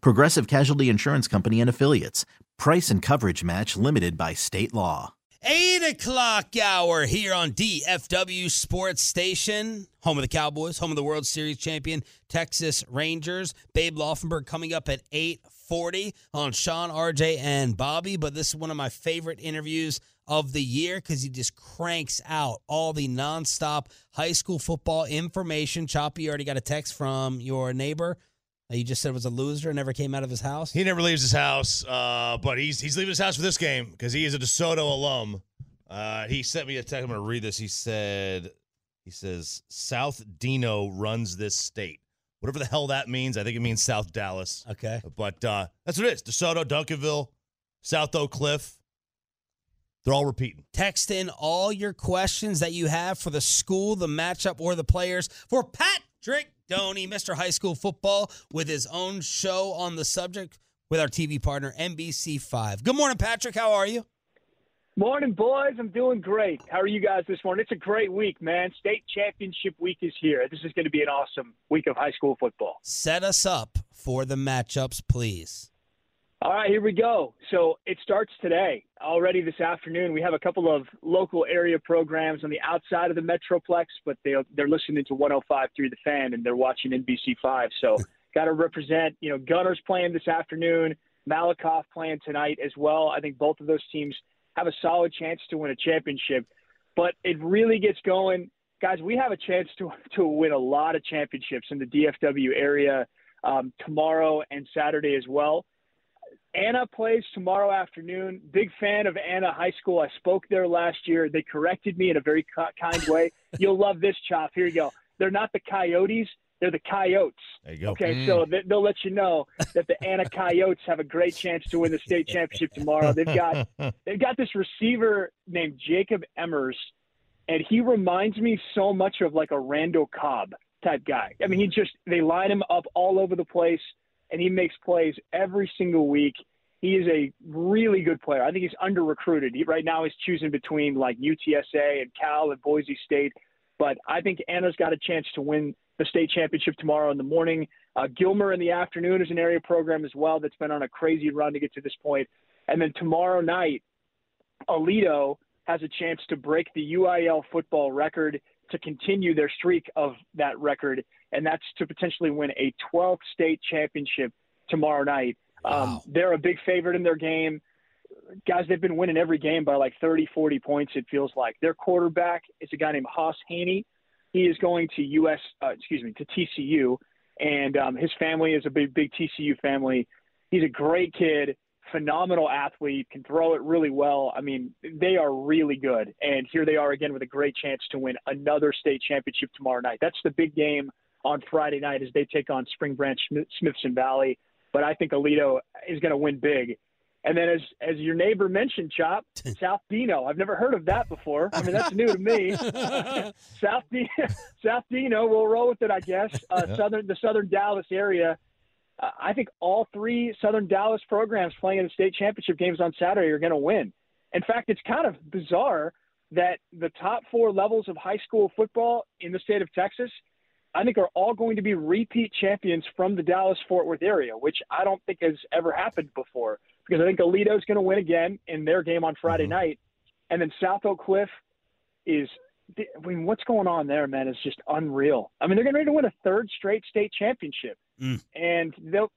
Progressive Casualty Insurance Company and Affiliates. Price and coverage match limited by state law. 8 o'clock hour here on DFW Sports Station, home of the Cowboys, home of the World Series champion Texas Rangers. Babe Laufenberg coming up at 8.40 on Shan, RJ, and Bobby. But this is one of my favorite interviews of the year because he just cranks out all the nonstop high school football information. Choppy, you already got a text from your neighbor you just said was a loser and never came out of his house. He never leaves his house, uh, but he's he's leaving his house for this game because he is a DeSoto alum. Uh, he sent me a text. I'm going to read this. He said, he says, South Dino runs this state. Whatever the hell that means. I think it means South Dallas. Okay. But uh, that's what it is. DeSoto, Duncanville, South Oak Cliff. They're all repeating. Text in all your questions that you have for the school, the matchup, or the players for Patrick Doney, Mr. High School Football, with his own show on the subject with our TV partner, NBC5. Good morning, Patrick. How are you? Morning, boys. I'm doing great. How are you guys this morning? It's a great week, man. State championship week is here. This is going to be an awesome week of high school football. Set us up for the matchups, please. All right, here we go. So it starts today. Already this afternoon, we have a couple of local area programs on the outside of the Metroplex, but they they're listening to 105 through the fan and they're watching NBC5. So got to represent. You know, Gunter's playing this afternoon, Malakoff playing tonight as well. I think both of those teams have a solid chance to win a championship. But it really gets going, guys. We have a chance to to win a lot of championships in the DFW area um, tomorrow and Saturday as well. Anna plays tomorrow afternoon. Big fan of Anna High School. I spoke there last year. They corrected me in a very kind way. You'll love this, Chop. Here you go. They're not the Coyotes. They're the Coyotes. There you go. Okay, Mm. so they'll let you know that the Anna Coyotes have a great chance to win the state championship tomorrow. They've got they've got this receiver named Jacob Emmers, and he reminds me so much of like a Randall Cobb type guy. I mean, he just they line him up all over the place, and he makes plays every single week. He is a really good player. I think he's under recruited. He, right now, he's choosing between like UTSA and Cal and Boise State. But I think Anna's got a chance to win the state championship tomorrow in the morning. Uh, Gilmer in the afternoon is an area program as well that's been on a crazy run to get to this point. And then tomorrow night, Aledo has a chance to break the UIL football record to continue their streak of that record, and that's to potentially win a 12th state championship tomorrow night. Um, they're a big favorite in their game. Guys, they've been winning every game by like 30, 40 points, it feels like. Their quarterback is a guy named Hauss Hejny. He is going to US, uh, excuse me, to TCU, and um, his family is a big, big TCU family. He's a great kid, phenomenal athlete, can throw it really well. I mean, they are really good, and here they are again with a great chance to win another state championship tomorrow night. That's the big game on Friday night as they take on Spring Branch Smith- Smithson Valley. But I think Aledo is going to win big. And then, as as your neighbor mentioned, Chop South Dino. I've never heard of that before. I mean, that's new to me. South Dino, South Dino. We'll roll with it, I guess. Uh, Southern, the Southern Dallas area. Uh, I think all three Southern Dallas programs playing in the state championship games on Saturday are going to win. In fact, it's kind of bizarre that the top four levels of high school football in the state of Texas, I think, are all going to be repeat champions from the Dallas Fort Worth area, which I don't think has ever happened before. Because I think Aledo's going to win again in their game on Friday night, and then South Oak Cliff is. I mean, what's going on there, man? Is just unreal. I mean, they're getting ready to win a third straight state championship, Mm. and they'll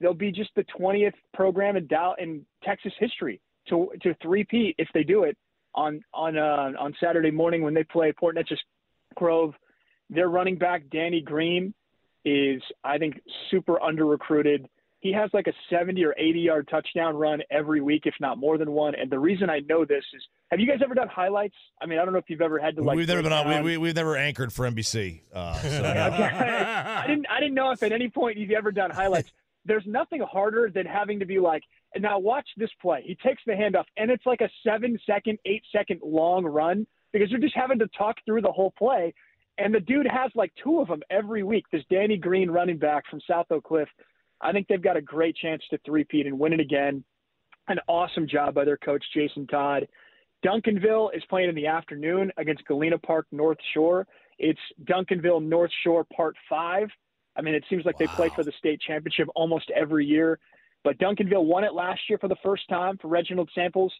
they'll be just the 20th program in Dow in Texas history to to three-peat if they do it on on uh, on Saturday morning when they play Port Neches Grove. Their running back Danny Green is I think super under recruited. He has like a 70 or 80 yard touchdown run every week, if not more than one. And the reason I know this is, have you guys ever done highlights? I mean, I don't know if you've ever had to like. we've never been on. We, we, we've never anchored for NBC. Uh, so, I didn't. I didn't know if at any point you've ever done highlights. There's nothing harder than having to be like, and now watch this play. He takes the handoff, and it's like a seven second, eight second long run because you're just having to talk through the whole play. And the dude has like two of them every week. This Danny Green running back from South Oak Cliff. I think they've got a great chance to three-peat and win it again. An awesome job by their coach Jason Todd. Duncanville is playing in the afternoon against Galena Park North Shore. It's Duncanville North Shore Part Five. I mean, it seems like they play for the state championship almost every year. But Duncanville won it last year for the first time for Reginald Samples.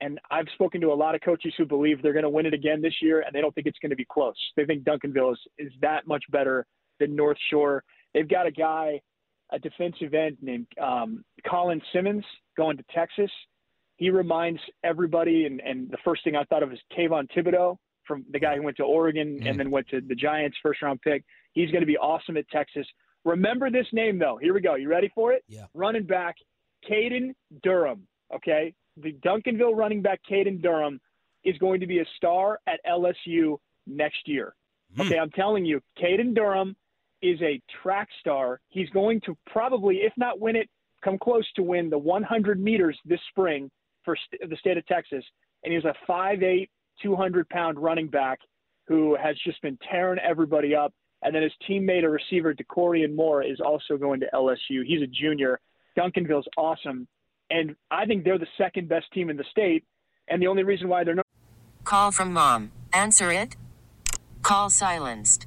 And I've spoken to a lot of coaches who believe they're going to win it again this year, and they don't think it's going to be close. They think Duncanville is, is that much better than North Shore. They've got a guy, a defensive end named um, Colin Simmons, going to Texas. He reminds everybody, and, and the first thing I thought of is Kayvon Thibodeaux from the guy who went to Oregon and then went to the Giants first round pick. He's going to be awesome at Texas. Remember this name though. Here we go. You ready for it? Yeah. Running back, Caden Durham. Okay, the Duncanville running back, Caden Durham, is going to be a star at LSU next year. Okay, I'm telling you, Caden Durham is a track star. He's going to probably, if not win it, come close to win the 100 meters this spring for st- the state of Texas. And he's a 5'8", 200 pound running back who has just been tearing everybody up. And then his teammate, a receiver, Dakorien Moore, is also going to LSU. He's a junior. Duncanville's awesome. And I think they're the second best team in the state. And the only reason why they're not Call from mom. Answer it. Call silenced.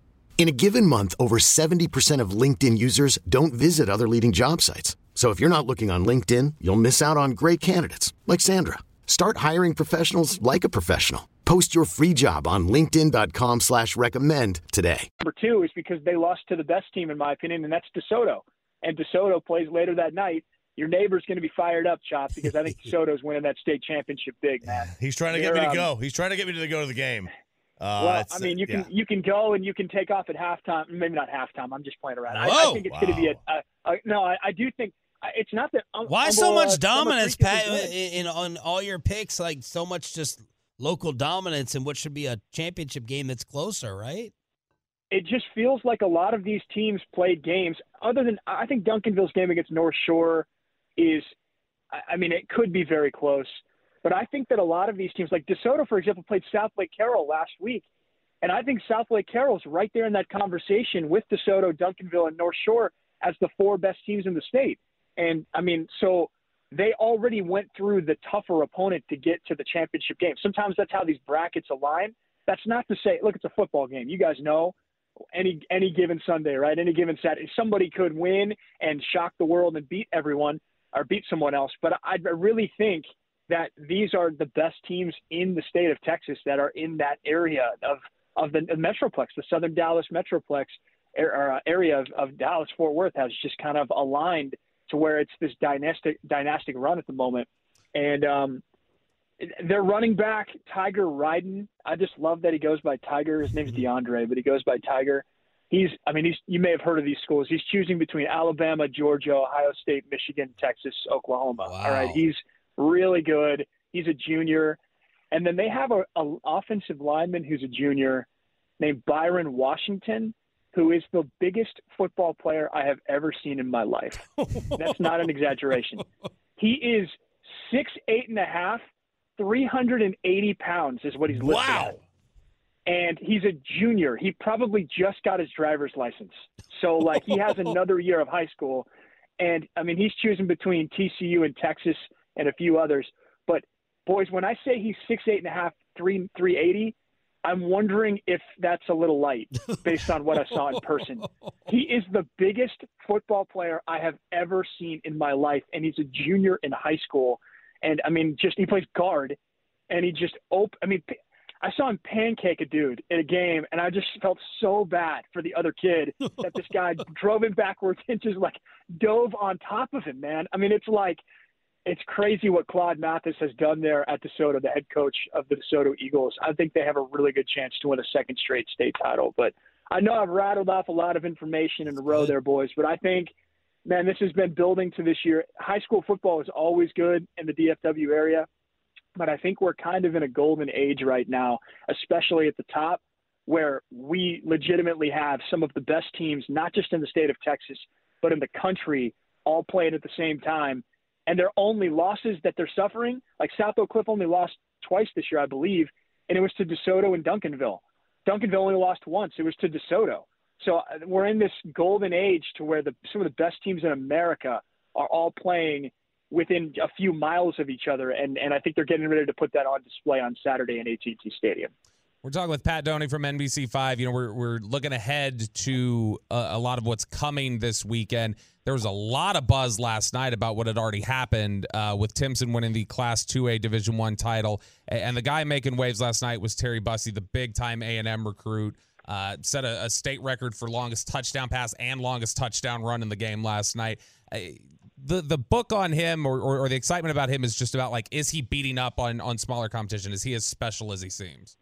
In a given month, over 70% of LinkedIn users don't visit other leading job sites. So if you're not looking on LinkedIn, you'll miss out on great candidates like Sandra. Start hiring professionals like a professional. Post your free job on linkedin.com slash recommend today. number two is because they lost to the best team, in my opinion, and that's DeSoto. And DeSoto plays later that night. Your neighbor's going to be fired up, Chop, because I think DeSoto's winning that state championship big, man. he's trying to get They're, me to um, go. He's trying to get me to go to the game. Uh, well, I mean, you can yeah. you can go and you can take off at halftime. Maybe not halftime. I'm just playing around. I, I think it's going to be a, a, a no. I, I do think it's not that. um, Why so uh, much dominance, Pat, in, in on all your picks? Like so much just local dominance in what should be a championship game that's closer, right? it just feels like a lot of these teams played games. Other than I think Duncanville's game against North Shore is, I mean, it could be very close, but I think that a lot of these teams, like DeSoto, for example, played Southlake Carroll last week, and I think Southlake Carroll's right there in that conversation with DeSoto, Duncanville, and North Shore as the four best teams in the state. And I mean, so they already went through the tougher opponent to get to the championship game. Sometimes that's how these brackets align. That's not to say, look, it's a football game. You guys know any any given Sunday, right? Any given Saturday, somebody could win and shock the world and beat everyone or beat someone else. But I really think that these are the best teams in the state of Texas that are in that area of of the, Metroplex, the Southern Dallas Metroplex uh, area of, of Dallas Fort Worth has just kind of aligned to where it's this dynastic dynastic run at the moment, and um, their running back Tiger Ryden. I just love that he goes by Tiger. His name's DeAndre, but he goes by Tiger. He's, I mean, he's. You may have heard of these schools. He's choosing between Alabama, Georgia, Ohio State, Michigan, Texas, Oklahoma. Wow. All right, he's really good. He's a junior. And then they have a, a offensive lineman who's a junior named Byron Washington, who is the biggest football player I have ever seen in my life. That's not an exaggeration. He is six, eight and a half, 380 pounds is what he's listed Wow. at. And he's a junior. He probably just got his driver's license. So, like, he has another year of high school. And, I mean, he's choosing between TCU and Texas and a few others. But, boys, when I say he's six, eight and a half, three, 380, I'm wondering if that's a little light based on what I saw in person. He is the biggest football player I have ever seen in my life, and he's a junior in high school. And I mean, just he plays guard, and he just op- I mean, I saw him pancake a dude in a game, and I just felt so bad for the other kid that this guy drove him backwards and just like dove on top of him. Man, I mean, it's like it's crazy what Claude Mathis has done there at DeSoto, the head coach of the DeSoto Eagles. I think they have a really good chance to win a second straight state title. But I know I've rattled off a lot of information in a row there, boys. But I think, man, this has been building to this year. High school football is always good in the DFW area, but I think we're kind of in a golden age right now, especially at the top, where we legitimately have some of the best teams, not just in the state of Texas, but in the country, all playing at the same time and their only losses that they're suffering, like South Oak Cliff only lost twice this year, I believe, and it was to DeSoto and Duncanville. Duncanville only lost once; it was to DeSoto. So uh, we're in this golden age to where the some of the best teams in America are all playing within a few miles of each other, and and I think they're getting ready to put that on display on Saturday in AT&T Stadium. We're talking with Pat Doney from NBC5. You know, we're, we're looking ahead to a, a lot of what's coming this weekend. There was a lot of buzz last night about what had already happened uh, with Timpson winning the Class 2A Division One title, and the guy making waves last night was Terry Bussey, the big time A and M recruit. Uh, set a, a state record for longest touchdown pass and longest touchdown run in the game last night. Uh, the the book on him or, or, or the excitement about him is just about like is he beating up on on smaller competition? Is he as special as he seems?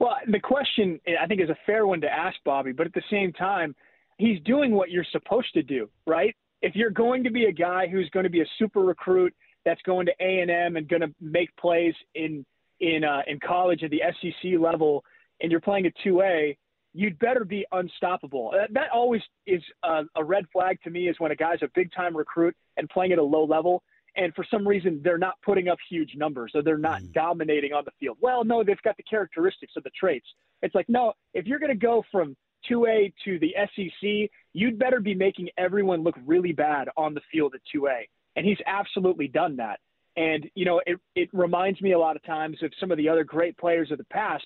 Well, the question I think is a fair one to ask Bobby, but at the same time, he's doing what you're supposed to do, right? If you're going to be a guy who's going to be a super recruit that's going to A and M and going to make plays in in uh, in college at the SEC level, and you're playing a two A, you'd better be unstoppable. That, that always is a, a red flag to me. Is when a guy's a big time recruit and playing at a low level, and for some reason they're not putting up huge numbers or they're not hmm. dominating on the field. Well, no, they've got the characteristics of the traits. It's like no, if you're going to go from 2A to the SEC, you'd better be making everyone look really bad on the field at 2A. And he's absolutely done that. And, you know, it, it reminds me a lot of times of some of the other great players of the past.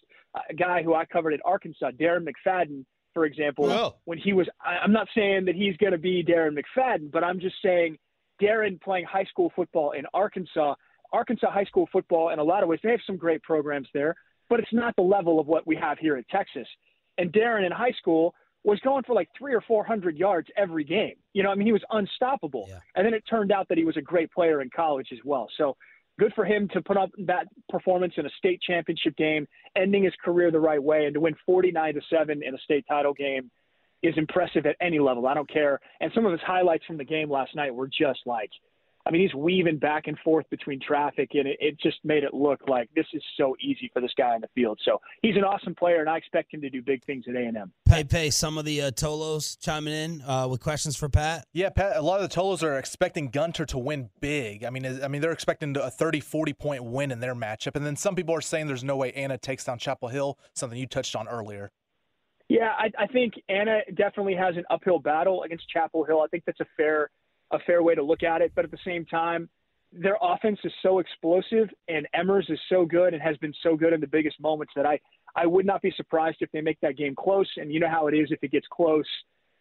A guy who I covered at Arkansas, Darren McFadden, for example, Oh. when he was, I'm not saying that he's going to be Darren McFadden, but I'm just saying Darren playing high school football in Arkansas, Arkansas high school football, in a lot of ways, they have some great programs there, but it's not the level of what we have here at Texas. And Darren in high school was going for like three or four hundred yards every game. You know, I mean, he was unstoppable. Yeah. And then it turned out that he was a great player in college as well. So good for him to put up that performance in a state championship game, ending his career the right way, and to win forty-nine to seven in a state title game is impressive at any level. I don't care. And some of his highlights from the game last night were just like, I mean, he's weaving back and forth between traffic, and it, it just made it look like this is so easy for this guy in the field. So he's an awesome player, and I expect him to do big things at A&M. Pepe, some of the uh, Tolos chiming in uh, with questions for Pat. Yeah, Pat, a lot of the Tolos are expecting Gunter to win big. I mean, I mean, they're expecting a 30, 40 point win in their matchup. And then some people are saying there's no way Anna takes down Chapel Hill, something you touched on earlier. Yeah, I, I think Anna definitely has an uphill battle against Chapel Hill. I think that's a fair a fair way to look at it. But at the same time, their offense is so explosive, and Emmers is so good and has been so good in the biggest moments that I I would not be surprised if they make that game close. And you know how it is if it gets close,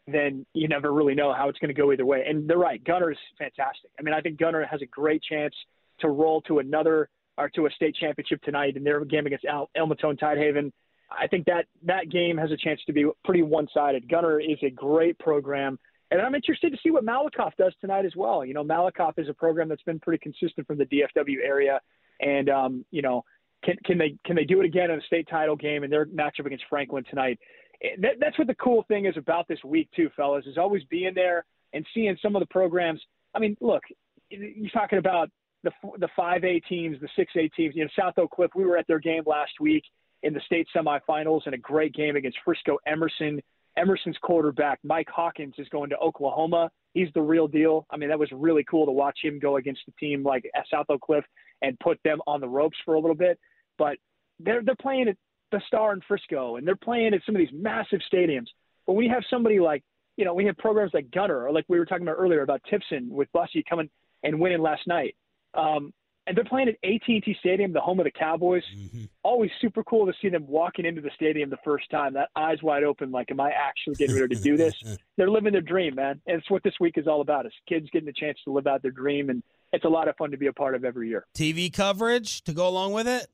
then you never really know how it's going to go either way. And they're right, Gunter's fantastic. I mean, I think Gunner has a great chance to roll to another or to a state championship tonight in their game against El- Elmatone Tidehaven. I think that that game has a chance to be pretty one-sided. Gunter is a great program, and I'm interested to see what Malakoff does tonight as well. You know, Malakoff is a program that's been pretty consistent from the DFW area, and um, you know, can can they can they do it again in a state title game in their matchup against Franklin tonight? Eh, That, that's what the cool thing is about this week too, fellas, is always being there and seeing some of the programs. I mean, look, you're talking about the the five A teams, the six A teams. You know, South Oak Cliff. We were at their game last week in the state semifinals, and a great game against Frisco Emerson. Emerson's quarterback Mike Hawkins is going to Oklahoma. He's the real deal. I mean, that was really cool to watch him go against a team like South Oak Cliff and put them on the ropes for a little bit. But they're they're playing at the Star in Frisco, and they're playing at some of these massive stadiums. But you have somebody like, you know, we have programs like Gunter, or like we were talking about earlier about Timpson with Bussey coming and winning last night. Um, and they're playing at AT&T Stadium, the home of the Cowboys. Mm-hmm. Always super cool to see them walking into the stadium the first time, that eyes wide open, like, am I actually getting ready to do this? they're living their dream, man. And it's what this week is all about: is kids getting the chance to live out their dream, and it's a lot of fun to be a part of every year. TV coverage to go along with it.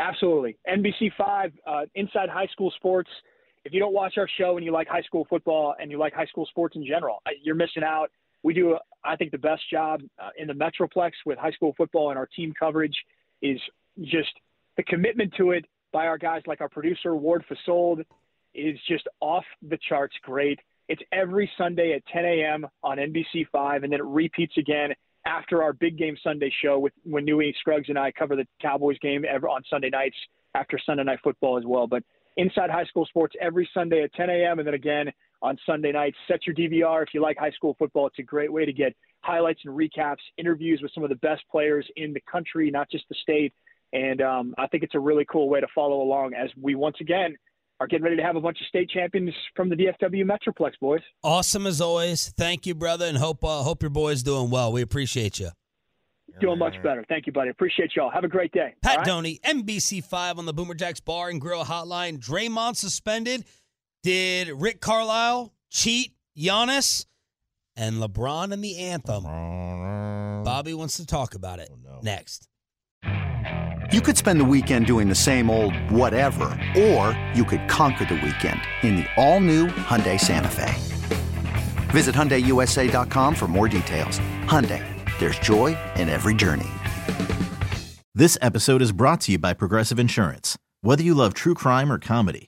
Absolutely. NBC five, uh, Inside High School Sports. If you don't watch our show and you like high school football and you like high school sports in general, uh, you're missing out. We do, I think, the best job uh, in the Metroplex with high school football, and our team coverage is just the commitment to it by our guys like our producer Ward Fasold is just off the charts great. It's every Sunday at 10 a.m. on NBC5, and then it repeats again after our big game Sunday show with when Newy Scruggs and I cover the Cowboys game ever on Sunday nights after Sunday night football as well. But inside high school sports every Sunday at 10 a.m. and then again on Sunday nights. Set your DVR if you like high school football. It's a great way to get highlights and recaps, interviews with some of the best players in the country, not just the state. And um, I think it's a really cool way to follow along as we once again are getting ready to have a bunch of state champions from the DFW Metroplex, boys. Awesome as always. Thank you, brother, and hope uh, hope your boy's doing well. We appreciate you. Doing much better. Thank you, buddy. Appreciate y'all. Have a great day. Pat right? Doney, NBC five on the Boomer Jacks Bar and Grill Hotline. Draymond suspended. Did Rick Carlisle cheat Giannis and LeBron in the anthem? Bobby wants to talk about it oh, next. You could spend the weekend doing the same old whatever, or you could conquer the weekend in the all-new Hyundai Santa Fe. Visit HyundaiUSA.com for more details. Hyundai, there's joy in every journey. This episode is brought to you by Progressive Insurance. Whether you love true crime or comedy,